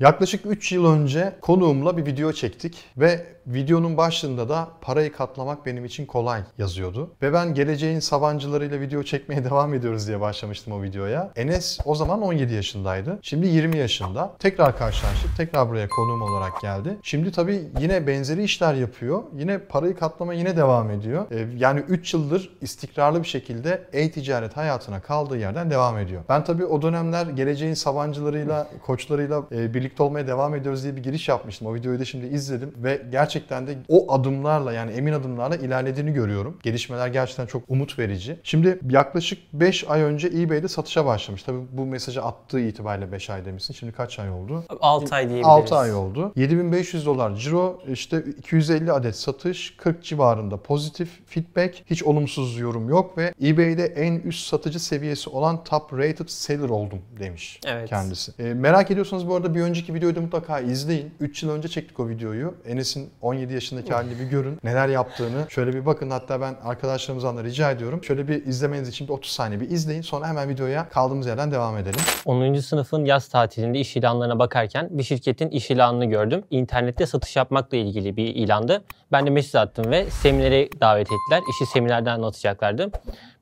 Yaklaşık 3 yıl önce konuğumla bir video çektik ve videonun başlığında da parayı katlamak benim için kolay yazıyordu. Ve ben geleceğin sabancılarıyla video çekmeye devam ediyoruz diye başlamıştım o videoya. Enes o zaman 17 yaşındaydı. Şimdi 20 yaşında. Tekrar karşılaştık. Tekrar buraya konuğum olarak geldi. Şimdi tabii yine benzeri işler yapıyor. Yine parayı katlama yine devam ediyor. Ee, yani 3 yıldır istikrarlı bir şekilde e-ticaret hayatına kaldığı yerden devam ediyor. Ben tabii o dönemler geleceğin sabancılarıyla, koçlarıyla e, birlikte olmaya devam ediyoruz diye bir giriş yapmıştım. O videoyu da şimdi izledim ve gerçekten de o adımlarla yani emin adımlarla ilerlediğini görüyorum. Gelişmeler gerçekten çok umut verici. Şimdi yaklaşık 5 ay önce eBay'de satışa başlamış. Tabii bu mesajı attığı itibariyle 5 ay demişsin. Şimdi kaç ay oldu? 6 ay diyebiliriz. 6 ay oldu. 7500 dolar ciro, işte 250 adet satış, 40 civarında pozitif feedback, hiç olumsuz yorum yok ve eBay'de en üst satıcı seviyesi olan top rated seller oldum demiş Evet. kendisi. E, merak ediyorsanız bu arada bir önceki videoyu da mutlaka izleyin. 3 yıl önce çektik o videoyu. Enes'in 17 yaşındaki halini bir görün. Neler yaptığını. Şöyle bir bakın. Hatta ben arkadaşlarımızdan da rica ediyorum. Şöyle bir izlemeniz için bir 30 saniye bir izleyin. Sonra hemen videoya kaldığımız yerden devam edelim. 10. sınıfın yaz tatilinde iş ilanlarına bakarken bir şirketin iş ilanını gördüm. İnternette satış yapmakla ilgili bir ilandı. Ben de mesaj attım ve seminere davet ettiler. İşi seminerden anlatacaklardı.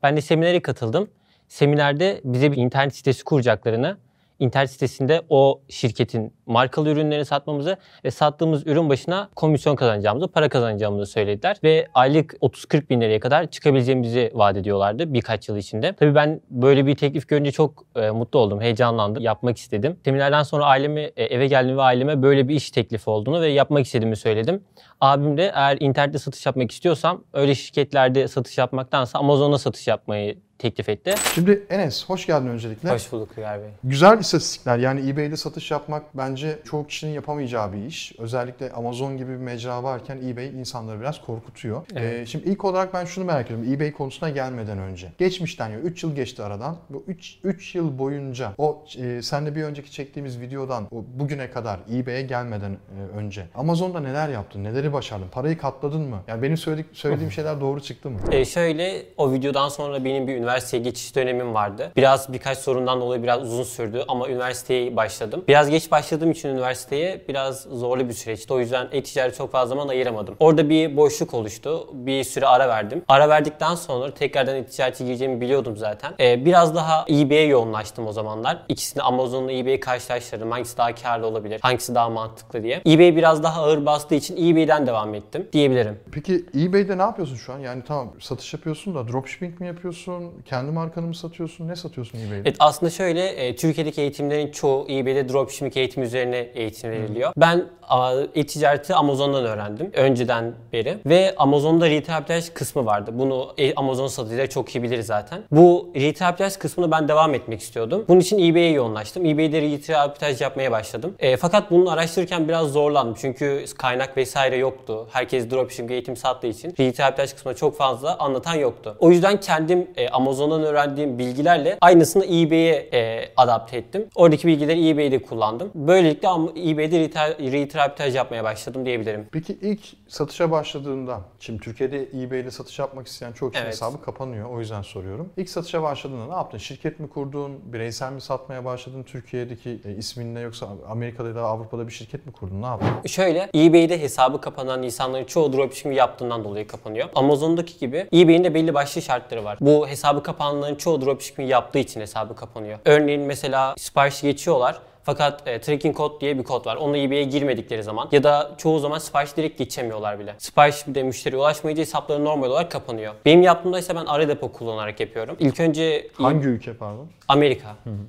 Ben de seminere katıldım. Seminerde bize bir internet sitesi kuracaklarını, internet sitesinde o şirketin markalı ürünlerini satmamızı ve sattığımız ürün başına komisyon kazanacağımızı, para kazanacağımızı söylediler. Ve aylık 30-40 bin liraya kadar çıkabileceğimizi vaat ediyorlardı birkaç yıl içinde. Tabii ben böyle bir teklif görünce çok e, mutlu oldum, heyecanlandım, yapmak istedim. Seminerden sonra ailemi e, eve geldim ve aileme böyle bir iş teklifi olduğunu ve yapmak istediğimi söyledim. Abim de eğer internette satış yapmak istiyorsam öyle şirketlerde satış yapmaktansa Amazon'da satış yapmayı teklif etti. Şimdi Enes hoş geldin öncelikle. Hoş bulduk Uygar Bey. Güzel istatistikler. Yani eBay'de satış yapmak bence çoğu kişinin yapamayacağı bir iş. Özellikle Amazon gibi bir mecra varken eBay insanları biraz korkutuyor. Evet. Ee, şimdi ilk olarak ben şunu merak ediyorum. eBay konusuna gelmeden önce. Geçmişten ya 3 yıl geçti aradan. Bu 3 3 yıl boyunca o e, senle bir önceki çektiğimiz videodan o bugüne kadar eBay'e gelmeden e, önce Amazon'da neler yaptın? Neleri başardın? Parayı katladın mı? Yani benim söyledik, söylediğim şeyler doğru çıktı mı? Ee, şöyle o videodan sonra benim bir üniversiteye geçiş dönemim vardı. Biraz birkaç sorundan dolayı biraz uzun sürdü ama üniversiteye başladım. Biraz geç başladığım için üniversiteye biraz zorlu bir süreçti. O yüzden e-ticarete çok fazla zaman ayıramadım. Orada bir boşluk oluştu. Bir süre ara verdim. Ara verdikten sonra tekrardan e-ticarete gireceğimi biliyordum zaten. Ee, biraz daha eBay'e yoğunlaştım o zamanlar. İkisini Amazon'la eBay'i karşılaştırdım. Hangisi daha karlı olabilir? Hangisi daha mantıklı diye. eBay biraz daha ağır bastığı için eBay'den devam ettim diyebilirim. Peki eBay'de ne yapıyorsun şu an? Yani tamam satış yapıyorsun da dropshipping mi yapıyorsun? Kendi markanı mı satıyorsun? Ne satıyorsun eBay'de? Evet aslında şöyle e, Türkiye'deki eğitimlerin çoğu eBay'de dropshipping eğitim üzerine eğitim veriliyor. Ben a, e-ticareti Amazon'dan öğrendim önceden beri ve Amazon'da retail kısmı vardı. Bunu e, Amazon satıcıları çok iyi bilir zaten. Bu retail kısmını ben devam etmek istiyordum. Bunun için eBay'e yoğunlaştım. eBay'de retail yapmaya başladım. E, fakat bunu araştırırken biraz zorlandım. Çünkü kaynak vesaire yoktu. Herkes dropshipping eğitim sattığı için retail kısmına çok fazla anlatan yoktu. O yüzden kendim e, Amazon'dan öğrendiğim bilgilerle aynısını eBay'e e, adapte ettim. Oradaki bilgileri eBay'de kullandım. Böylelikle eBay'de arbitraj yapmaya başladım diyebilirim. Peki ilk satışa başladığında, şimdi Türkiye'de eBay ile satış yapmak isteyen çok kişinin Evet. hesabı kapanıyor. O yüzden soruyorum. İlk satışa başladığında ne yaptın? Şirket mi kurdun? Bireysel mi satmaya başladın? Türkiye'deki e, isminle yoksa Amerika'da ya da Avrupa'da bir şirket mi kurdun? Ne yaptın? Şöyle eBay'de hesabı kapanan insanların çoğu dropshipping yaptığından dolayı kapanıyor. Amazon'daki gibi eBay'in de belli başlı şartları var. Bu hesabı kapananların çoğu dropshipping yaptığı için hesabı kapanıyor. Örneğin mesela sipariş geçiyorlar. Fakat e, tracking kod diye bir kod var. Onunla eBay'e girmedikleri zaman ya da çoğu zaman sipariş direkt geçemiyorlar bile. Sipariş bir de müşteriye ulaşmayınca hesapları normal olarak kapanıyor. Benim yaptığımda ise ben ara depo kullanarak yapıyorum. İlk önce Hangi ülke pardon? Amerika.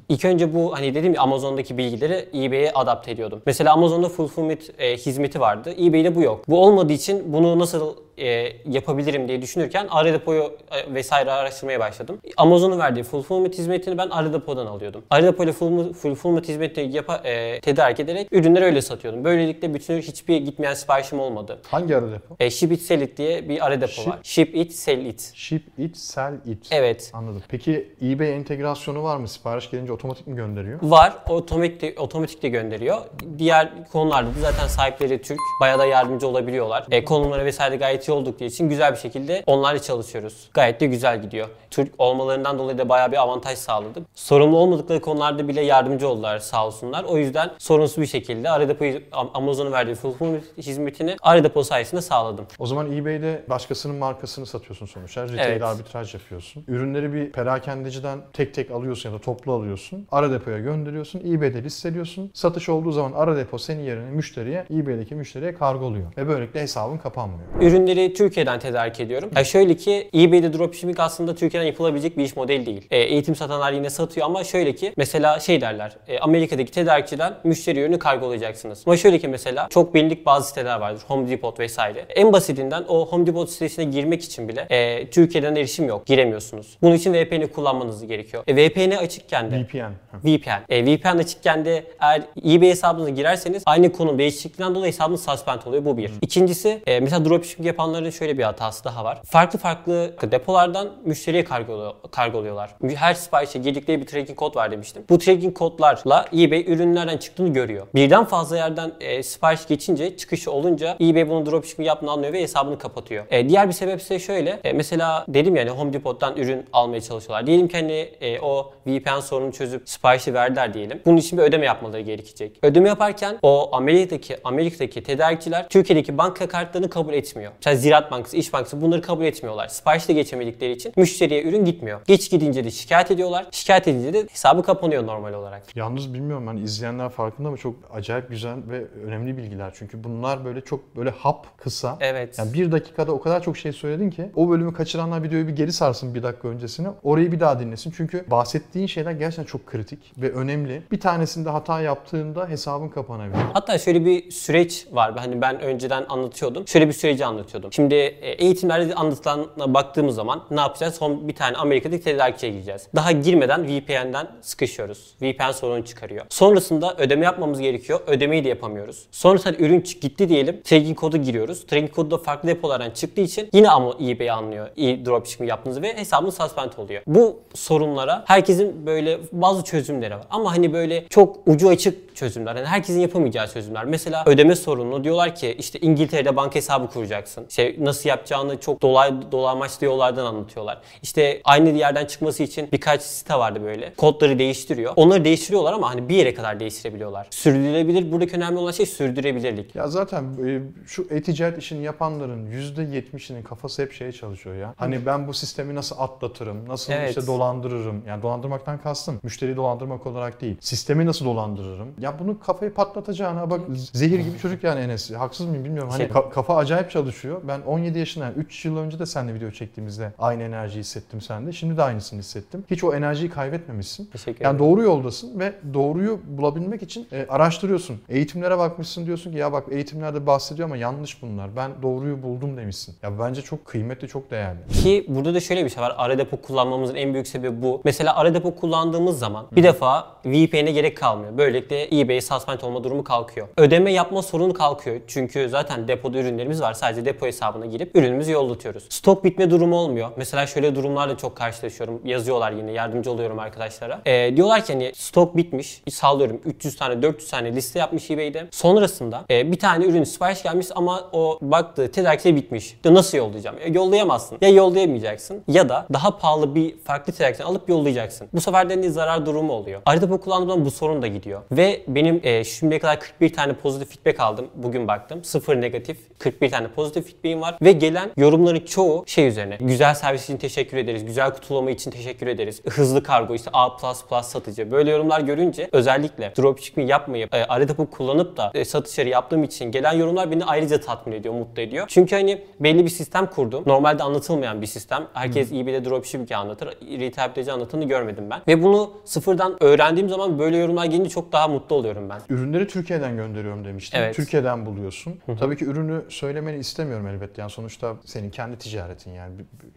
İlk önce bu hani dedim ya Amazon'daki bilgileri eBay'e adapte ediyordum. Mesela Amazon'da fulfillment e, hizmeti vardı. eBay'de bu yok. Bu olmadığı için bunu nasıl e, yapabilirim diye düşünürken ara depoyu e, vesaire araştırmaya başladım. Amazon'un verdiği fulfillment hizmetini ben ara depodan alıyordum. Ara depoyla fulfillment, fulfillment hizmeti yapa, e, tedarik ederek ürünleri öyle satıyordum. Böylelikle bütün hiçbir gitmeyen siparişim olmadı. Hangi ara depo? E, Ship It Sell It diye bir ara depo Ship- var. Ship It Sell It. Ship it, sell it. Evet. Anladım. Peki eBay entegrasyonu var mı? Sipariş gelince otomatik mi gönderiyor? Var. Otomatik de, otomatik de gönderiyor. Diğer konularda da zaten sahipleri Türk. Bayağı da yardımcı olabiliyorlar. E, konumları vesaire de gayet iyi oldukları için güzel bir şekilde onlarla çalışıyoruz. Gayet de güzel gidiyor. Türk olmalarından dolayı da bayağı bir avantaj sağladık. Sorumlu olmadıkları konularda bile yardımcı oldular sağ olsunlar. O yüzden sorunsuz bir şekilde Aradepo Amazon'un verdiği fulfillment hizmetini Aradepo sayesinde sağladım. O zaman eBay'de başkasının markasını satıyorsun sonuçta. Retail Evet. arbitraj yapıyorsun. Ürünleri bir perakendeciden tek tek alıyorsun ya da toplu alıyorsun. Ara depoya gönderiyorsun. eBay'de listeliyorsun. Satış olduğu zaman ara depo senin yerine müşteriye, eBay'deki müşteriye kargoluyor. Ve böylelikle hesabın kapanmıyor. Ürünleri Türkiye'den tedarik ediyorum. Ya şöyle ki eBay'de dropshipping aslında Türkiye'den yapılabilecek bir iş modeli değil. E, eğitim satanlar yine satıyor ama şöyle ki mesela şey derler. e, Amerika'daki tedarikçiden müşteri ürünü kargolayacaksınız. Ama şöyle ki mesela çok bilindik bazı siteler vardır. Home Depot vesaire. En basitinden o Home Depot sitesine girmek için bile e, Türkiye'den erişim yok. Giremiyorsunuz. Bunun için VPN'i kullanmanız gerekiyor. E, VPN açıkken de VPN. VPN. E, VPN açıkken de eğer eBay hesabınıza girerseniz aynı konum değişikliğinden dolayı hesabınız suspend oluyor. Bu bir. İkincisi e, mesela dropshipping yapanların şöyle bir hatası daha var. Farklı farklı depolardan müşteriye kargoluyor, kargoluyorlar. Her siparişe girdikleri bir tracking kod var demiştim. Bu tracking kodlarla eBay ürünlerden çıktığını görüyor. Birden fazla yerden e, sipariş geçince, çıkışı olunca eBay bunu dropshipping yaptığını anlıyor ve hesabını kapatıyor. E, diğer bir sebep ise şöyle. E, mesela dedim yani Home Depot'tan ürün almaya çalışıyorlar. Diyelim ki hani e, o VPN sorununu çözüp siparişi verdiler diyelim. Bunun için bir ödeme yapmaları gerekecek. Ödeme yaparken o Amerika'daki Amerika'daki tedarikçiler Türkiye'deki banka kartlarını kabul etmiyor. Mesela Ziraat Bankası, İş Bankası bunları kabul etmiyorlar. Sipariş de geçemedikleri için müşteriye ürün gitmiyor. Geç gidince de şikayet ediyorlar. Şikayet edince de hesabı kapanıyor normal olarak. Yalnız bilmiyorum hani izleyenler farkında mı çok acayip güzel ve önemli bilgiler. Çünkü bunlar böyle çok böyle hap kısa. Evet. Yani bir dakikada o kadar çok şey söyledin ki o bölümü kaçıranlar videoyu bir geri sarsın bir dakika öncesine. Orayı bir daha dinlesin. Çünkü bahsettiğin şeyler gerçekten çok kritik ve önemli. Bir tanesinde hata yaptığında hesabın kapanabilir. Hatta şöyle bir süreç var. Hani ben önceden anlatıyordum. Şöyle bir süreci anlatıyordum. Şimdi e, eğitimlerde anlatılana baktığımız zaman ne yapacağız? Son bir tane Amerika'daki tedarikçiye gideceğiz. Daha girmeden VPN'den sıkışıyoruz. VPN sorunu çıkarıyor. Sonrasında ödeme yapmamız gerekiyor. Ödemeyi de yapamıyoruz. Sonrasında ürün gitti diyelim. Tracking kodu giriyoruz. Tracking kodu da farklı depolardan çıktığı için yine ama eBay anlıyor. E dropshipping yaptığınızı ve hesabınız suspend oluyor. Bu sorunlara herkesin böyle bazı çözümleri var. Ama hani böyle çok ucu açık çözümler. Yani herkesin yapamayacağı çözümler. Mesela ödeme sorunu diyorlar ki işte İngiltere'de banka hesabı kuracaksın. İşte nasıl yapacağını çok dolay dolamaçlı yollardan anlatıyorlar. İşte aynı yerden çıkması için birkaç site vardı böyle. Kodları değiştiriyor. Onları değiştiriyorlar ama hani bir yere kadar değiştirebiliyorlar. Sürdürülebilir. Buradaki önemli olan şey sürdürebilirlik. Ya zaten e, şu e-ticaret işini yapanların %70'inin kafası hep şeye çalışıyor ya. Hani ben bu sistemi nasıl atlatırım, nasıl Evet. işte dolandırırım. Yani dolandırmaktan kastım müşteriyi dolandırmak olarak değil. Sistemi nasıl dolandırırım? Ya bunu kafayı patlatacağına bak zehir gibi çocuk yani Enes. Haksız mıyım bilmiyorum. Hani Şey- ka- kafa acayip çalışıyor. Ben 17 yaşındayım. 3 yıl önce de seninle video çektiğimizde aynı enerjiyi hissettim sende. Şimdi de aynısını hissettim. Hiç o enerjiyi kaybetmemişsin. Teşekkür Yani ederim. doğru yoldasın ve doğruyu bulabilmek için e, araştırıyorsun. Eğitimlere bakmışsın diyorsun ki ya bak eğitimlerde bahsediyor ama yanlış bunlar. Ben doğruyu buldum demişsin. Ya bence çok kıymetli, çok değerli. Ki burada da şöyle bir şey var. Ara depo kullanmamızın en büyük sebebi bu. Mesela ara depo kullandığımız zaman bir defa VPN'e gerek kalmıyor. Böylelikle eBay suspend olma durumu kalkıyor. Ödeme yapma sorunu kalkıyor. Çünkü zaten depoda ürünlerimiz var. Sadece depo hesabına girip ürünümüzü yollatıyoruz. Stok bitme durumu olmuyor. Mesela şöyle durumlarla çok karşılaşıyorum. Yazıyorlar yine yardımcı oluyorum arkadaşlara. Ee, diyorlar ki hani stok bitmiş. Sallıyorum 300 tane 400 tane liste yapmış eBay'de. Sonrasında e, bir tane ürün sipariş gelmiş ama o baktığı tedarikte bitmiş. De nasıl yollayacağım? E, yollayamazsın. Ya yollayamayacaksın ya da daha pahalı bir farklı tedarikten alıp yollayacaksın. Bu sefer de ne zarar durumu oluyor. Arada bu kullandığım zaman bu sorun da gidiyor. Ve benim e, şimdiye kadar 41 tane pozitif feedback aldım. Bugün baktım. 0 negatif 41 tane pozitif feedback'im var. Ve gelen yorumların çoğu şey üzerine. Güzel servis için teşekkür ederiz. Güzel kutulama için teşekkür ederiz. Hızlı kargo işte A++ satıcı. Böyle yorumlar görünce özellikle dropshipping yapmayıp e, arada bu kullanıp da e, satışları yaptığım için gelen yorumlar beni ayrıca tatmin ediyor, mutlu ediyor. Çünkü hani belli bir sistem kurdum. Normalde anlatılmayan bir sistem. Herkes eBay'de dropshipping anlatır. Retail page anlatanı görmedim ben. Ve bunu sıfırdan öğrendiğim zaman böyle yorumlar gelince çok daha mutlu oluyorum ben. Ürünleri Türkiye'den gönderiyorum demiştin. Evet. Türkiye'den buluyorsun. Tabii ki ürünü söylemeni istemiyorum elbette. Yani sonuçta senin kendi ticaretin yani.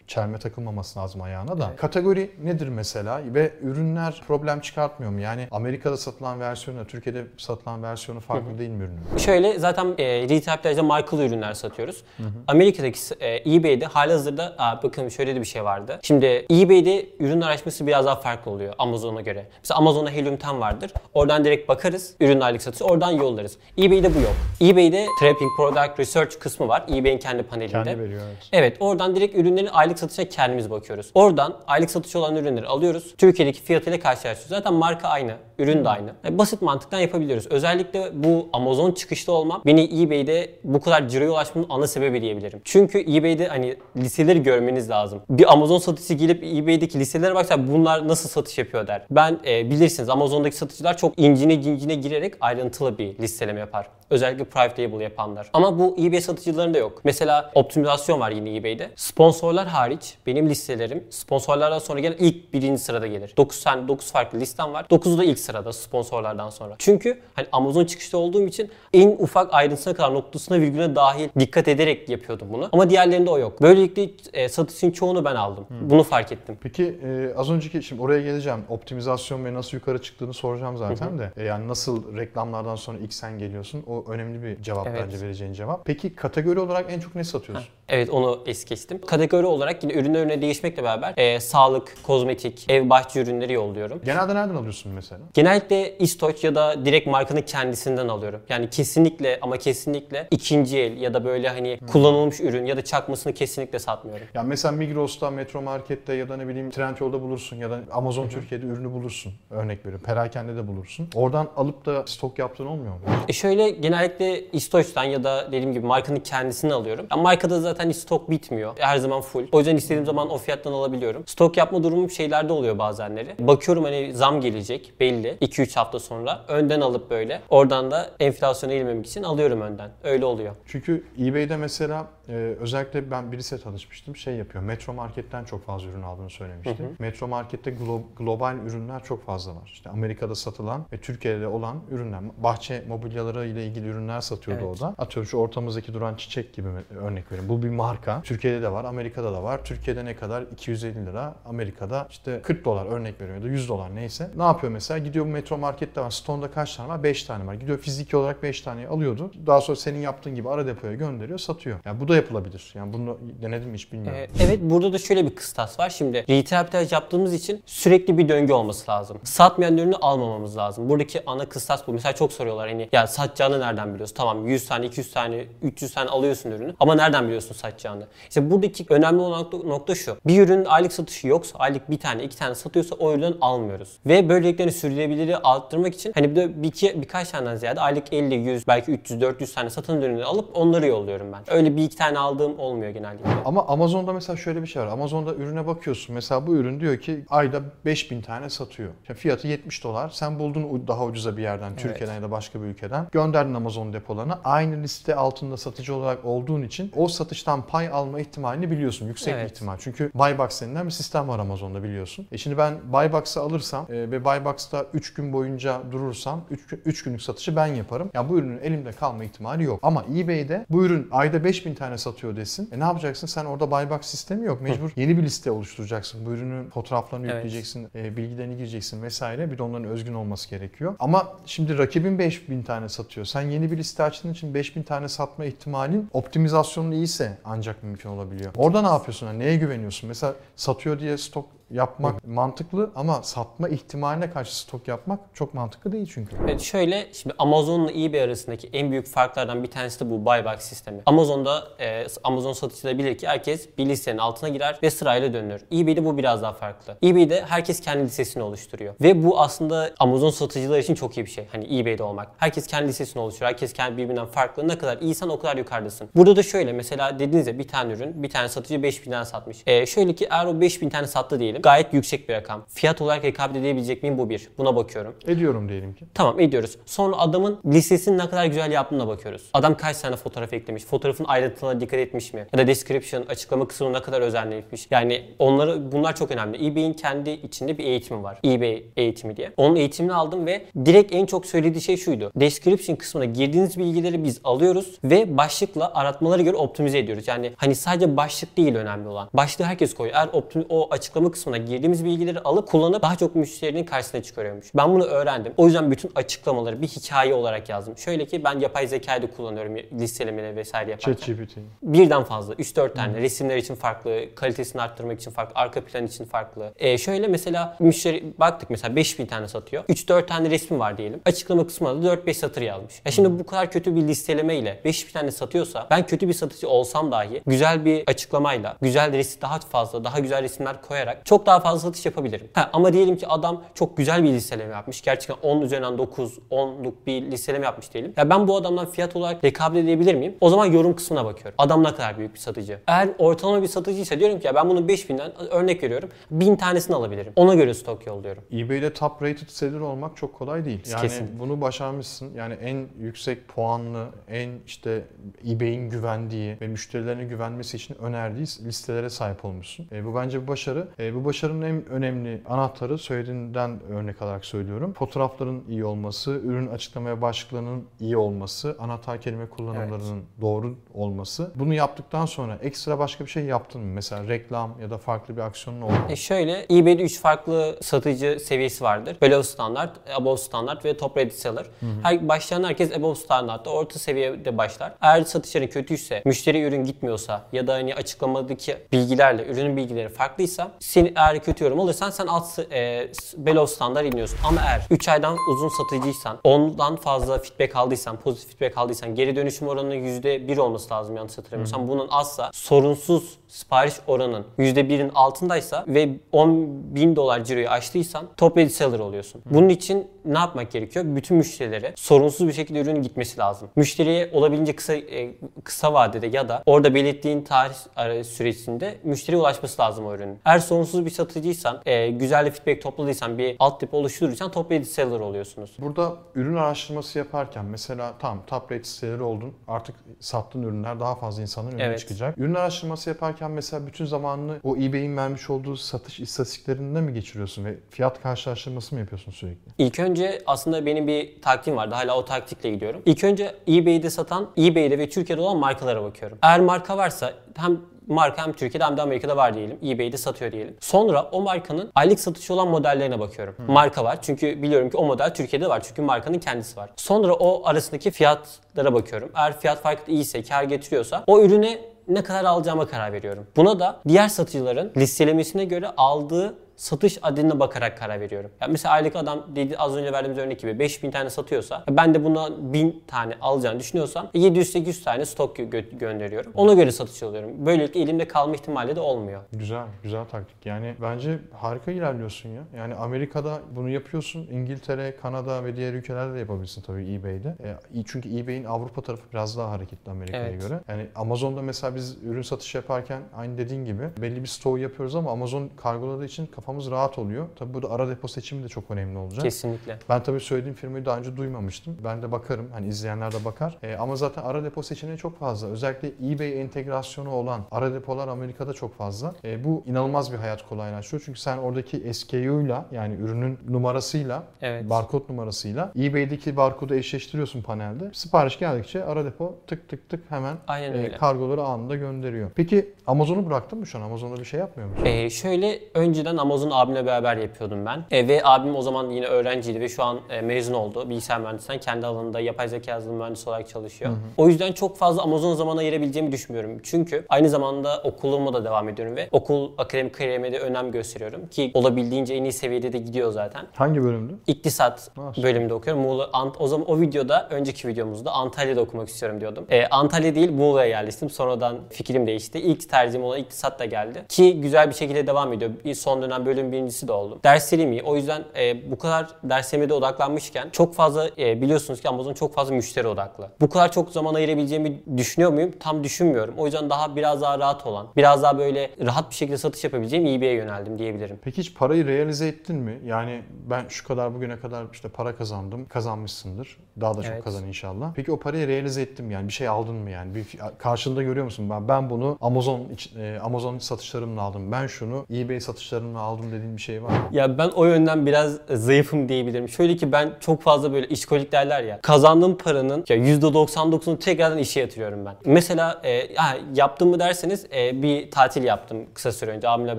Çelme takılmaması lazım ayağına da. Kategori nedir mesela? Ve ürünler problem çıkartmıyor mu? Yani Amerika'da satılan versiyonu, Türkiye'de satılan versiyonu farklı değil mi ürünün? Şöyle zaten e, retail plage'de markalı ürünler satıyoruz. Amerika'daki e, eBay'de halihazırda aa, bakın şöyle de bir şey vardı. Şimdi eBay'de ürün araştırması biraz daha farklı oluyor Amazon'a göre. Mesela Amazon'da Helium 10 vardır. Oradan direkt bakarız. Ürün aylık satışı oradan yollarız. eBay'de bu yok. eBay'de Trapping Product Research kısmı var. eBay'in kendi panelinde. Kendi veriyor evet. Evet oradan direkt ürünlerin aylık satışına kendimiz bakıyoruz. Oradan aylık satışı olan ürünleri alıyoruz. Türkiye'deki fiyatıyla karşılaştırıyoruz. Zaten marka aynı, ürün de aynı. Yani basit mantıktan yapabiliyoruz. Özellikle bu Amazon çıkışta olmam beni eBay'de bu kadar ciroya ulaşmanın ana sebebi diyebilirim. Çünkü eBay'de hani listeleri görmeniz lazım. Bir Amazon satıcısı gelip eBay'deki listelere baksa bunlar nasıl satış yapıyor der. Ben e, bilirsiniz Amazon'daki satıcılar çok incine cincine girerek ayrıntılı bir listeleme yapar. Özellikle private label yapanlar. Ama bu eBay satıcılarında yok. Mesela optimizasyon var yine eBay'de. Sponsorlar hariç benim listelerim sponsorlardan sonra gelen ilk birinci sırada gelir. 9 tane 9 farklı listem var. 9'u da ilk sırada sponsorlardan sonra. Çünkü hani Amazon çıkışta olduğum için en ufak ayrıntısına kadar noktasına virgüle dahil dikkat ederek yapıyordum bunu. Ama diğerlerinde o yok. Böylelikle e, satışın çoğunu ben aldım. Bunu fark ettim. Peki e, az önceki şimdi oraya geleceğim. Optimizasyon ve nasıl yukarı çıktığını soracağım zaten de. E, yani nasıl reklamlardan sonra ilk sen geliyorsun? O önemli bir cevap Evet. bence vereceğin cevap. Peki kategori olarak en çok ne satıyorsun? Evet onu es geçtim. Kategori olarak yine ürün önüne değişmekle beraber e, sağlık, kozmetik, ev bahçe ürünleri yolluyorum. Genelde nereden alıyorsun mesela? Genellikle İstoç ya da direkt markanın kendisinden alıyorum. Yani kesinlikle ama kesinlikle ikinci el ya da böyle hani kullanılmış ürün ya da çakmasını kesinlikle satmıyorum. Yani mesela Migros'ta, Metro Market'te ya da ne bileyim Trendyol'da bulursun ya da Amazon Türkiye'de ürünü bulursun. Örnek veriyorum. Perakende de bulursun. Oradan alıp da stok yaptığın olmuyor mu? E şöyle genellikle İstoç'tan ya da dediğim gibi markanın kendisini alıyorum. Ya markada zaten stok bitmiyor. Her zaman full. O yüzden istediğim zaman o fiyattan alabiliyorum. Stok yapma durumum şeylerde oluyor bazenleri. Bakıyorum hani zam gelecek belli 2-3 hafta sonra. Önden alıp böyle oradan da enflasyona eğilmemek için alıyorum önden. Öyle oluyor. Çünkü eBay'de mesela e, özellikle ben birisiyle tanışmıştım. Şey yapıyor. Metro Market'ten çok fazla ürün aldığını söylemişti. Metro Market'te glo- global ürünler çok fazla var. İşte Amerika'da satılan ve Türkiye'de olan ürünler. Bahçe mobilyaları ile ilgili ürünler satıyordu Evet. o da. Atıyorum şu ortamızdaki duran çiçek gibi örnek vereyim. Bu bir marka. Türkiye'de de var, Amerika'da da var. Türkiye'de ne kadar? 250 lira. Amerika'da işte 40 dolar örnek veriyor ya da 100 dolar neyse. Ne yapıyor mesela? Gidiyor bu Metro Market'te var. Stone'da kaç tane var? 5 tane var. Gidiyor fiziki olarak 5 taneyi alıyordu. Daha sonra senin yaptığın gibi ara depoya gönderiyor, satıyor. Yani bu da yapılabilir. Yani bunu denedim mi hiç bilmiyorum. Ee, evet burada da şöyle bir kıstas var. Şimdi retail arbitraj yaptığımız için sürekli bir döngü olması lazım. Satmayan ürünü almamamız lazım. Buradaki ana kıstas bu. Mesela çok soruyorlar hani ya satacağını nereden biliyorsun? Tamam 100 tane, 200 tane, 300 tane alıyorsun ürünü ama nereden biliyorsun satacağını? İşte buradaki önemli olan nokta, nokta şu. Bir ürünün aylık satışı yoksa, aylık bir tane, iki tane satıyorsa o ürünü almıyoruz. Ve böylelikle hani sürdürülebilirliği arttırmak için hani bir de bir iki, birkaç taneden ziyade aylık 50, 100, belki 300, 400 tane satan ürünleri alıp onları yolluyorum ben. Öyle bir iki tane aldığım olmuyor genellikle. Ama Amazon'da mesela şöyle bir şey var. Amazon'da ürüne bakıyorsun. Mesela bu ürün diyor ki ayda 5000 tane satıyor. Ya fiyatı 70 dolar. Sen buldun daha ucuza bir yerden, Türkiye'den ya da başka bir ülkeden. Gönderdin Amazon depolarına. Aynı liste altında satıcı olarak olduğun için o satıştan pay alma ihtimalini biliyorsun. Yüksek bir Evet. ihtimal. Çünkü buy box denilen bir sistem var Amazon'da biliyorsun. E şimdi ben buy box'ı alırsam e, ve buy box'ta 3 gün boyunca durursam 3 günlük satışı ben yaparım. Ya bu ürünün elimde kalma ihtimali yok. Ama eBay'de bu ürün ayda 5000 tane satıyor desin. E ne yapacaksın? Sen orada buy box sistemi yok. Mecbur yeni bir liste oluşturacaksın. Bu ürünün fotoğraflarını Evet. yükleyeceksin, e, bilgilerini gireceksin vesaire. Bir de onların özgün olması gerekiyor. Ama şimdi rakibin 5000 tane satıyor. Sen yeni bir liste açtığın için 5000 tane satma ihtimalin optimizasyonun iyiyse ancak mümkün olabiliyor. Orada ne yapıyorsun? Yani neye güveniyorsun? Mesela satıyor diye stok yapmak mantıklı ama satma ihtimaline karşı stok yapmak çok mantıklı değil çünkü. Evet şöyle şimdi Amazon'la eBay arasındaki en büyük farklardan bir tanesi de bu buyback sistemi. Amazon'da e, Amazon satıcıları bilir ki herkes bir listenin altına girer ve sırayla dönür. eBay'de bu biraz daha farklı. eBay'de herkes kendi listesini oluşturuyor. Ve bu aslında Amazon satıcıları için çok iyi bir şey. Hani eBay'de olmak. Herkes kendi listesini oluşturuyor. Herkes kendi birbirinden farklı. Ne kadar iyisen o kadar yukarıdasın. Burada da şöyle mesela dediğiniz ya bir tane ürün bir tane satıcı 5000 tane satmış. E, şöyle ki eğer o 5000 tane sattı diyelim. Gayet yüksek bir rakam. Fiyat olarak rekabet edebilecek miyim bu bir. Buna bakıyorum. Ediyorum diyelim ki. Tamam ediyoruz. Sonra adamın listesini ne kadar güzel yaptığına bakıyoruz. Adam kaç tane fotoğraf eklemiş, fotoğrafın ayrıntılarına dikkat etmiş mi? Ya da description, açıklama kısmını ne kadar özenlemiş. Yani onları bunlar çok önemli. eBay'in kendi içinde bir eğitimi var. eBay eğitimi diye. Onun eğitimini aldım ve direkt en çok söylediği şey şuydu. Description kısmına girdiğiniz bilgileri biz alıyoruz ve başlıkla aratmaları göre optimize ediyoruz. Yani hani sadece başlık değil önemli olan. Başlığı herkes koyuyor. Eğer optim o açıklama kısmına kısmına girdiğimiz bilgileri alıp kullanıp daha çok müşterinin karşısına çıkarıyormuş. Ben bunu öğrendim. O yüzden bütün açıklamaları bir hikaye olarak yazdım. Şöyle ki ben yapay zekayı da kullanıyorum listelemeleri vesaire yaparken. ChatGPT. Birden fazla 3-4 tane resimler için farklı, kalitesini arttırmak için farklı, arka plan için farklı. Ee, şöyle mesela müşteri baktık mesela 5000 tane satıyor. 3-4 tane resmi var diyelim. Açıklama kısmına da 4-5 satır yazmış. Ya şimdi bu kadar kötü bir listeleme ile 5000 tane satıyorsa ben kötü bir satıcı olsam dahi güzel bir açıklamayla, güzel resim daha fazla, daha güzel resimler koyarak çok daha fazla satış yapabilirim. Ha, ama diyelim ki adam çok güzel bir listeleme yapmış. Gerçekten 10 üzerinden 9, 10'luk bir listeleme yapmış diyelim. Ya ben bu adamdan fiyat olarak rekabet edebilir miyim? O zaman yorum kısmına bakıyorum. Adam ne kadar büyük bir satıcı. Eğer ortalama bir satıcıysa diyorum ki ya ben bunun 5000'den örnek veriyorum. 1000 tanesini alabilirim. Ona göre stok yolluyorum. eBay'de top rated seller olmak çok kolay değil. Yani Kesinlikle. bunu başarmışsın. Yani en yüksek puanlı, en işte eBay'in güvendiği ve müşterilerine güvenmesi için önerdiği listelere sahip olmuşsun. E, bu bence bir başarı. E, bu başarının en önemli anahtarı söylediğinden örnek alarak söylüyorum. Fotoğrafların iyi olması, ürün açıklamaya başlığının iyi olması, anahtar kelime kullanımlarının doğru olması. Bunu yaptıktan sonra ekstra başka bir şey yaptın mı? Mesela reklam ya da farklı bir aksiyonun oldu mu? E şöyle eBay'de 3 farklı satıcı seviyesi vardır. Below standart, above standart ve top ready seller. Her, başlayan herkes above standartta, orta seviyede başlar. Eğer satışların kötüyse, müşteri ürün gitmiyorsa ya da hani açıklamadaki bilgilerle ürünün bilgileri farklıysa sen eğer kötü yorum alırsan sen alt e, below standart iniyorsun. Ama eğer 3 aydan uzun satıcıysan, ondan fazla feedback aldıysan, pozitif feedback aldıysan, geri dönüşüm oranının %1 olması lazım yanlış hatırlamıyorsam. Bunun azsa sorunsuz sipariş oranın %1'in altındaysa ve 10 bin dolar ciroyu aştıysan top seller oluyorsun. Bunun için ne yapmak gerekiyor? Bütün müşterilere sorunsuz bir şekilde ürünün gitmesi lazım. Müşteriye olabildiğince kısa e, kısa vadede ya da orada belirttiğin tarih ara- süresinde müşteriye ulaşması lazım o ürünün. Eğer sorunsuz bir satıcıysan, e, güzel bir feedback topladıysan, bir altyapı oluşturduysan top ready seller oluyorsunuz. Burada ürün araştırması yaparken mesela tam top rate siteleri oldun. Artık sattığın ürünler daha fazla insanın önüne Evet. çıkacak. Ürün araştırması yaparken mesela bütün zamanını o eBay'in vermiş olduğu satış istatistiklerinde mi geçiriyorsun ve fiyat karşılaştırması mı yapıyorsun sürekli? İlk önce aslında benim bir taktiğim vardı. Hala o taktikle gidiyorum. İlk önce eBay'de satan, eBay'de ve Türkiye'de olan markalara bakıyorum. Eğer marka varsa hem marka hem Türkiye'de hem de Amerika'da var diyelim. eBay'de satıyor diyelim. Sonra o markanın aylık satışı olan modellerine bakıyorum. Marka var çünkü biliyorum ki o model Türkiye'de var çünkü markanın kendisi var. Sonra o arasındaki fiyatlara bakıyorum. Eğer fiyat farkı iyiyse, kar getiriyorsa o ürüne ne kadar alacağıma karar veriyorum. Buna da diğer satıcıların listelemesine göre aldığı satış adedine bakarak karar veriyorum. Yani mesela aylık adam dedi az önce verdiğimiz örnek gibi 5000 tane satıyorsa ben de buna 1000 tane alacağını düşünüyorsam 700-800 tane stok gö- gönderiyorum. Ona göre satış alıyorum. Böylelikle elimde kalma ihtimali de olmuyor. Güzel, güzel taktik. Yani bence harika ilerliyorsun ya. Yani Amerika'da bunu yapıyorsun. İngiltere, Kanada ve diğer ülkelerde de yapabilirsin tabii eBay'de. E, çünkü eBay'in Avrupa tarafı biraz daha hareketli Amerika'ya Evet. göre. Yani Amazon'da mesela biz ürün satışı yaparken aynı dediğin gibi belli bir stoğu yapıyoruz ama Amazon kargoladığı için kafamız rahat oluyor. Tabii burada ara depo seçimi de çok önemli olacak. Kesinlikle. Ben tabii söylediğim firmayı daha önce duymamıştım. Ben de bakarım. Hani izleyenler de bakar. E, ama zaten ara depo seçeneği çok fazla. Özellikle eBay entegrasyonu olan ara depolar Amerika'da çok fazla. E, bu inanılmaz bir hayat kolaylaştırıyor. Çünkü sen oradaki SKU'yla yani ürünün numarasıyla, Evet. barkod numarasıyla eBay'deki barkodu eşleştiriyorsun panelde. Sipariş geldikçe ara depo tık tık tık hemen Aynen e, kargoları anında gönderiyor. Peki Amazon'u bıraktın mı şu an? Amazon'da bir şey yapmıyor musun? Ee, şöyle önceden Amazon abimle beraber yapıyordum ben. E, ve abim o zaman yine öğrenciydi ve şu an e, mezun oldu. Bilgisayar mühendisinden kendi alanında yapay zeka yazılım mühendisi olarak çalışıyor. O yüzden çok fazla Amazon zaman ayırabileceğimi düşünmüyorum. Çünkü aynı zamanda okuluma da devam ediyorum ve okul akademik kariyerime de önem gösteriyorum. Ki olabildiğince en iyi seviyede de gidiyor zaten. Hangi bölümdü? İktisat Nasıl? bölümünde okuyorum. Muğla, Ant, o zaman o videoda, önceki videomuzda Antalya'da okumak istiyorum diyordum. Ee, Antalya değil Muğla'ya yerleştim. Sonradan fikrim değişti. İlk tercihim olan iktisat da geldi. Ki güzel bir şekilde devam ediyor. Son dönem bölüm birincisi de oldum. Derslerim iyi. O yüzden e, bu kadar derslerime de odaklanmışken çok fazla e, biliyorsunuz ki Amazon çok fazla müşteri odaklı. Bu kadar çok zaman ayırabileceğimi düşünüyor muyum? Tam düşünmüyorum. O yüzden daha biraz daha rahat olan, biraz daha böyle rahat bir şekilde satış yapabileceğim eBay'e yöneldim diyebilirim. Peki hiç parayı realize ettin mi? Yani ben şu kadar bugüne kadar işte para kazandım. Kazanmışsındır. Daha da çok Evet. kazan inşallah. Peki o parayı realize ettim yani bir şey aldın mı yani? Bir karşında görüyor musun? Ben ben bunu Amazon e, Amazon satışlarımla aldım. Ben şunu eBay satışlarımla aldım dediğin bir şey var mı? Ya ben o yönden biraz zayıfım diyebilirim. Şöyle ki ben çok fazla böyle işkolik derler ya. Kazandığım paranın ya %99'unu tekrardan işe yatırıyorum ben. Mesela e, ha, yaptım mı derseniz e, bir tatil yaptım kısa süre önce. Abimle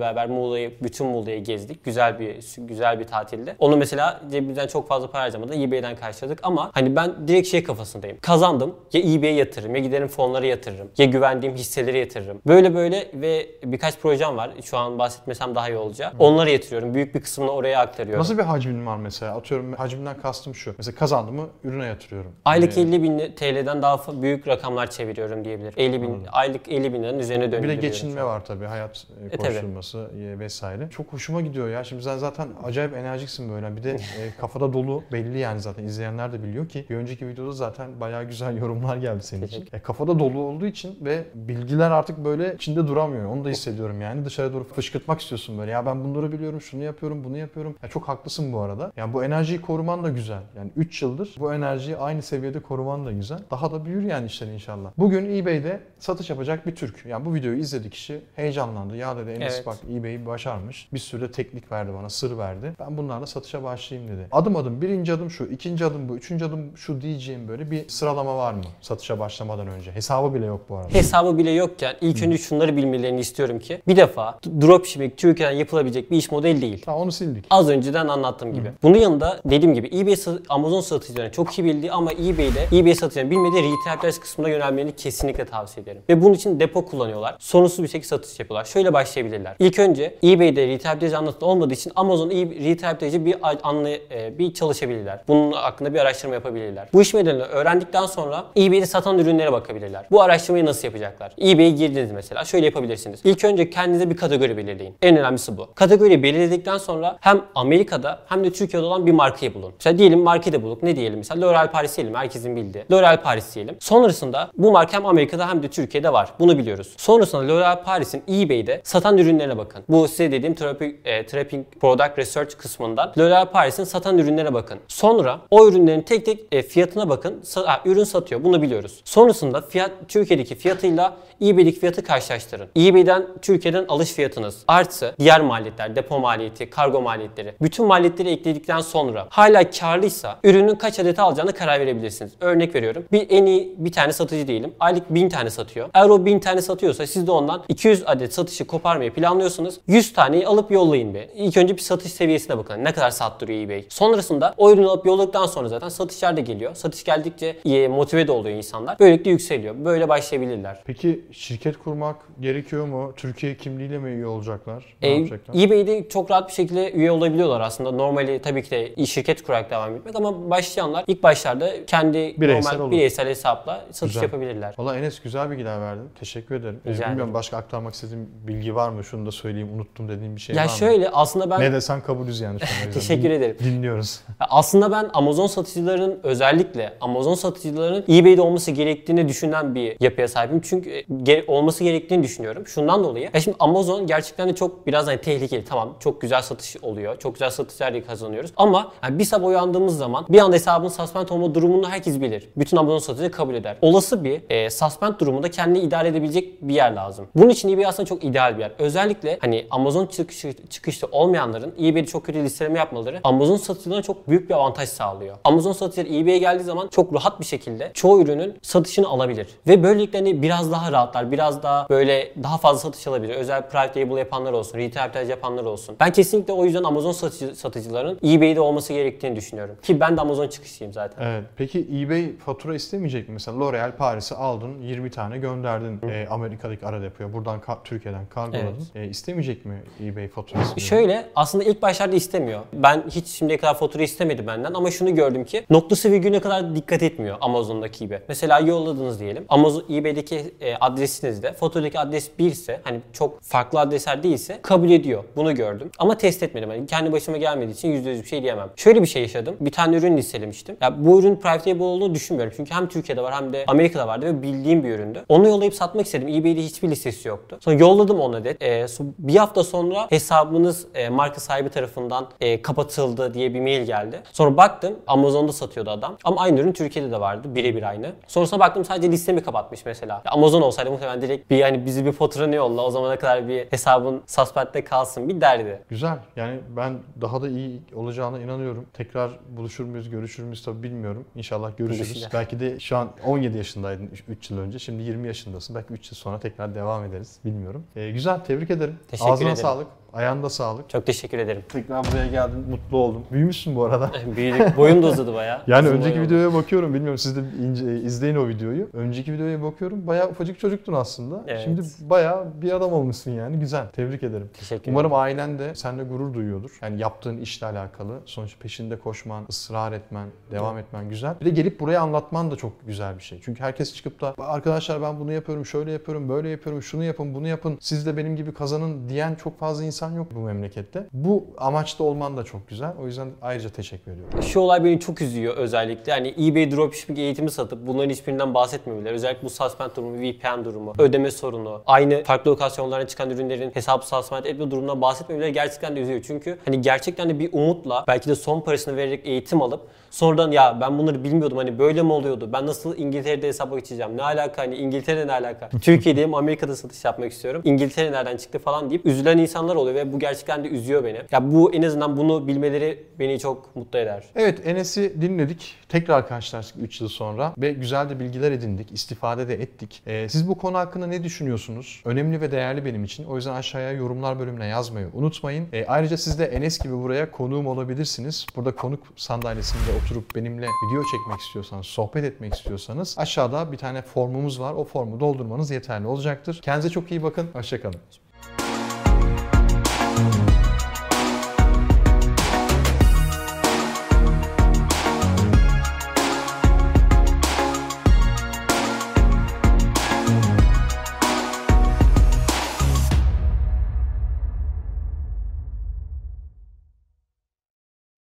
beraber Muğla'yı, bütün Muğla'yı gezdik. Güzel bir güzel bir tatilde. Onu mesela cebimizden çok fazla para harcamadan eBay'den karşıladık ama hani ben direkt şey kafasındayım. Kazandım ya eBay'e yatırırım ya giderim fonlara yatırırım ya güvendiğim hisseleri yatırırım. Böyle böyle ve birkaç projem var. Şu an bahsetmesem daha iyi olacak. Onları yatırıyorum. Büyük bir kısmını oraya aktarıyorum. Nasıl bir hacmin var mesela? Atıyorum hacimden kastım şu. Mesela kazandım mı ürüne yatırıyorum. Aylık Ee, 50 bin TL'den daha büyük rakamlar çeviriyorum diyebilirim. 50 bin, aylık 50 bin liranın üzerine Bir de döndürüyorum. geçinme var tabii hayat e, E, koşturması e, vesaire. Çok hoşuma gidiyor ya. Şimdi sen zaten acayip enerjiksin böyle. Bir de e, kafada dolu belli yani zaten izleyenler de biliyor ki bir önceki videoda zaten bayağı güzel yorumlar geldi senin için. E, kafada dolu olduğu için ve bilgiler artık böyle içinde duramıyor. Onu da hissediyorum yani. Dışarı doğru fışkırtmak istiyorsun böyle. Ya ben bunları biliyorum, şunu yapıyorum, bunu yapıyorum. Ya çok haklısın bu arada. Yani bu enerjiyi koruman da güzel. Yani 3 yıldır bu enerjiyi aynı seviyede koruman da güzel. Daha da büyür yani işler inşallah. Bugün eBay'de satış yapacak bir Türk. Yani bu videoyu izledi kişi heyecanlandı. Ya dedi Enes Evet. bak eBay'i başarmış. Bir sürü de teknik verdi bana, sır verdi. Ben bunlarla satışa başlayayım dedi. Adım adım birinci adım şu, ikinci adım bu, üçüncü adım şu diyeceğim böyle bir sıralama var mı satışa başlamadan önce? Hesabı bile yok bu arada. Hesabı bile yokken ilk önce şunları bilmelerini istiyorum ki bir defa dropshipping Türkiye'den yapılabilecek bir iş modeli değil. Tamam onu sildik. Az önceden anlattığım gibi. Bunun yanında dediğim gibi eBay Amazon satıcılarının çok iyi bildiği ama eBay'de eBay satıcılarının bilmediği retail adres kısmına yönelmelerini kesinlikle tavsiye ederim. Ve bunun için depo kullanıyorlar. Sorunsuz bir şekilde satış yapıyorlar. Şöyle başlayabilirler. İlk önce eBay'de retail adresi anlatı olmadığı için Amazon retail adresi bir ay- anlı e, bir çalışabilirler. Bunun hakkında bir araştırma yapabilirler. Bu iş modelini öğrendikten sonra eBay'de satan ürünlere bakabilirler. Bu araştırmayı nasıl yapacaklar? eBay'e girdiniz mesela. Şöyle yapabilirsiniz. İlk önce kendinize bir kategori belirleyin. En önemlisi bu. Kategoriyi belirledikten sonra hem Amerika'da hem de Türkiye'de olan bir markayı bulun. Mesela diyelim markayı da bulduk. Ne diyelim mesela? L'Oreal Paris diyelim. Herkesin bildiği. L'Oreal Paris diyelim. Sonrasında bu marka hem Amerika'da hem de Türkiye'de var. Bunu biliyoruz. Sonrasında L'Oreal Paris'in eBay'de satan ürünlerine bakın. Bu size dediğim Trapping, e, Trapping Product Research kısmından L'Oreal Paris'in satan ürünlere bakın. Sonra o ürünlerin tek tek e, fiyatına bakın. Sa- ha, ürün satıyor. Bunu biliyoruz. Sonrasında fiyat Türkiye'deki fiyatıyla eBay'deki fiyatı karşılaştırın. eBay'den Türkiye'den alış fiyatınız artı diğer maliyetler, depo maliyeti, kargo maliyetleri. Bütün maliyetleri ekledikten sonra hala karlıysa ürünün kaç adet alacağına karar verebilirsiniz. Örnek veriyorum. Bir en iyi bir tane satıcı diyelim. Aylık 1000 tane satıyor. Eğer o 1000 tane satıyorsa siz de ondan 200 adet satışı koparmayı planlıyorsunuz. 100 taneyi alıp yollayın be. İlk önce bir satış seviyesine bakın. Ne kadar sattırıyor eBay. Sonrasında o ürünü alıp yolladıktan sonra zaten satışlar da geliyor. Satış geldikçe iyi, motive de oluyor insanlar. Böylelikle yükseliyor. Böyle başlayabilirler. Peki şirket kurmak gerekiyor mu? Türkiye kimliğiyle mi üye olacaklar? Ne E, yapacaklar? eBay'de çok rahat bir şekilde üye olabiliyorlar aslında. Normali tabii ki de şirket kurarak devam etmek ama başlayanlar ilk başlarda kendi Bireysel normal olur. bireysel hesapla satış Güzel. yapabilirler. Valla Enes güzel bilgiler verdin. Teşekkür ederim. Ee, Rica Bilmiyorum ederim. başka aktarmak istediğim bilgi var mı? Şunu da söyleyeyim unuttum dediğim bir şey ya var mı? şöyle aslında ben Ne desen kabulüz yani Teşekkür ederim. Dinliyoruz. Aslında ben Amazon satıcıların özellikle Amazon satıcıların eBay'de olması gerektiğini düşünen bir yapıya sahibim. Çünkü ge- olması gerektiğini düşünüyorum. Şundan dolayı. Ya şimdi Amazon gerçekten de çok biraz hani tehlikeli. Tamam çok güzel satış oluyor. Çok güzel satışlar kazanıyoruz. Ama yani bir sabah uyandığımız zaman bir anda hesabın suspend olma durumunu herkes bilir. Bütün Amazon satıcı kabul eder. Olası bir e, suspend durumunda kendini idare edebilecek bir yer lazım. Bunun için eBay aslında çok ideal bir yer. Özellikle hani Amazon çıkışı, çıkışta olmayanların eBay'de çok kötü listeleme yapmaları Amazon satıcılarına çok büyük bir avantaj sağlıyor. Amazon satıcıları eBay'e geldiği zaman çok rahat bir şekilde çoğu ürünün satışını alabilir. Ve böylelikle hani biraz daha rahatlar, biraz daha böyle daha fazla satış alabilir. Özel private label yapanlar olsun, retail advertising yapanlar olsun. Ben kesinlikle o yüzden Amazon satıcı, satıcıların eBay'de olması gerektiğini düşünüyorum. Ki ben de Amazon çıkışlıyım zaten. Evet. Peki eBay fatura istemeyecek mi? Mesela L'Oreal Paris'i aldın 20 tane gönderdin e, Amerika'daki ara depoya. Buradan ka- Türkiye'den kargoladın. E, istemeyecek mi eBay faturası? Şöyle aslında ilk başlarda istemiyor. Ben hiç şimdiye kadar fatura istemedi benden ama şunu gördüm ki noktası virgülüne kadar dikkat etmiyor Amazon'daki gibi. Mesela yolladınız diyelim. Amazon eBay'deki e, adresinizde faturadaki adres 1 ise hani çok farklı adresler değilse kabul ediyor. Bunu gördüm. Ama test etmedim. Hani kendi başıma gelmediği için %100 bir şey diyemem. Şöyle bir şey yaşadım. Bir tane ürün listelemiştim. Ya bu ürün private label olduğunu düşünmüyorum. Çünkü hem Türkiye'de var hem de Amerika'da vardı ve bildiğim bir üründü. Onu yollayıp satmak istedim. eBay'de hiçbir listesi yoktu. Sonra yolladım 10 adet. E, bir hafta sonra hesabınız e, marka sahibi tarafından e, kapatıldı diye bir mail geldi. Sonra baktım Amazon'da satıyordu adam. Ama aynı ürün Türkiye'de de vardı. Birebir aynı. Sonrasında baktım sadece listemi kapatmış mesela. Ya Amazon olsaydı muhtemelen direkt bir yani bizi bir fatura ne yolla o zamana kadar bir hesabın suspend'de kalsın insanın bir derdi. Güzel. Yani ben daha da iyi olacağına inanıyorum. Tekrar buluşur muyuz, görüşür müyüz tabii bilmiyorum. İnşallah görüşürüz. Görüşeceğiz. Belki de şu an 17 yaşındaydın 3 yıl önce. Şimdi 20 yaşındasın. Belki 3 yıl sonra tekrar devam ederiz. Bilmiyorum. Ee, güzel. Tebrik ederim. Teşekkür Ağzına ederim. sağlık. Ayağında sağlık. Çok teşekkür ederim. Tekrar buraya geldin. Mutlu oldum. Büyümüşsün bu arada. Büyüdük. Boyum da uzadı bayağı. Yani Uzun önceki boy oldu. videoya bakıyorum. Bilmiyorum siz de ince, izleyin o videoyu. Önceki videoya bakıyorum. Bayağı ufacık çocuktun aslında. Evet. Şimdi bayağı bir adam olmuşsun yani. Güzel. Tebrik ederim. Teşekkür ederim. Umarım ailen de seninle gurur duyuyordur. Yani yaptığın işle alakalı. Sonuç peşinde koşman, ısrar etmen, devam etmen güzel. Bir de gelip buraya anlatman da çok güzel bir şey. Çünkü herkes çıkıp da arkadaşlar ben bunu yapıyorum, şöyle yapıyorum, böyle yapıyorum, şunu yapın, bunu yapın. Siz de benim gibi kazanın diyen çok fazla insan yok bu memlekette. Bu amaçta olman da çok güzel. O yüzden ayrıca teşekkür ediyorum. Şu olay beni çok üzüyor özellikle. Hani eBay dropshipping eğitimi satıp bunların hiçbirinden bahsetmemeleri. Özellikle bu suspend durumu, VPN durumu, ödeme sorunu, aynı farklı lokasyonlardan çıkan ürünlerin hesabı suspend etme durumundan bahsetmemeleri gerçekten de üzüyor. Çünkü hani gerçekten de bir umutla belki de son parasını vererek eğitim alıp sonradan ya ben bunları bilmiyordum hani böyle mi oluyordu? Ben nasıl İngiltere'de hesaba geçeceğim? Ne alaka hani İngiltere'de ne alaka? Türkiye'deyim Amerika'da satış yapmak istiyorum. İngiltere nereden çıktı falan deyip üzülen insanlar ve bu gerçekten de üzüyor beni. Ya bu en azından bunu bilmeleri beni çok mutlu eder. Evet Enes'i dinledik. Tekrar karşılaştık 3 yıl sonra ve güzel de bilgiler edindik. istifade de ettik. Ee, siz bu konu hakkında ne düşünüyorsunuz? Önemli ve değerli benim için. O yüzden aşağıya yorumlar bölümüne yazmayı unutmayın. Ee, ayrıca siz de Enes gibi buraya konuğum olabilirsiniz. Burada konuk sandalyesinde oturup benimle video çekmek istiyorsanız, sohbet etmek istiyorsanız aşağıda bir tane formumuz var. O formu doldurmanız yeterli olacaktır. Kendinize çok iyi bakın. Hoşçakalın.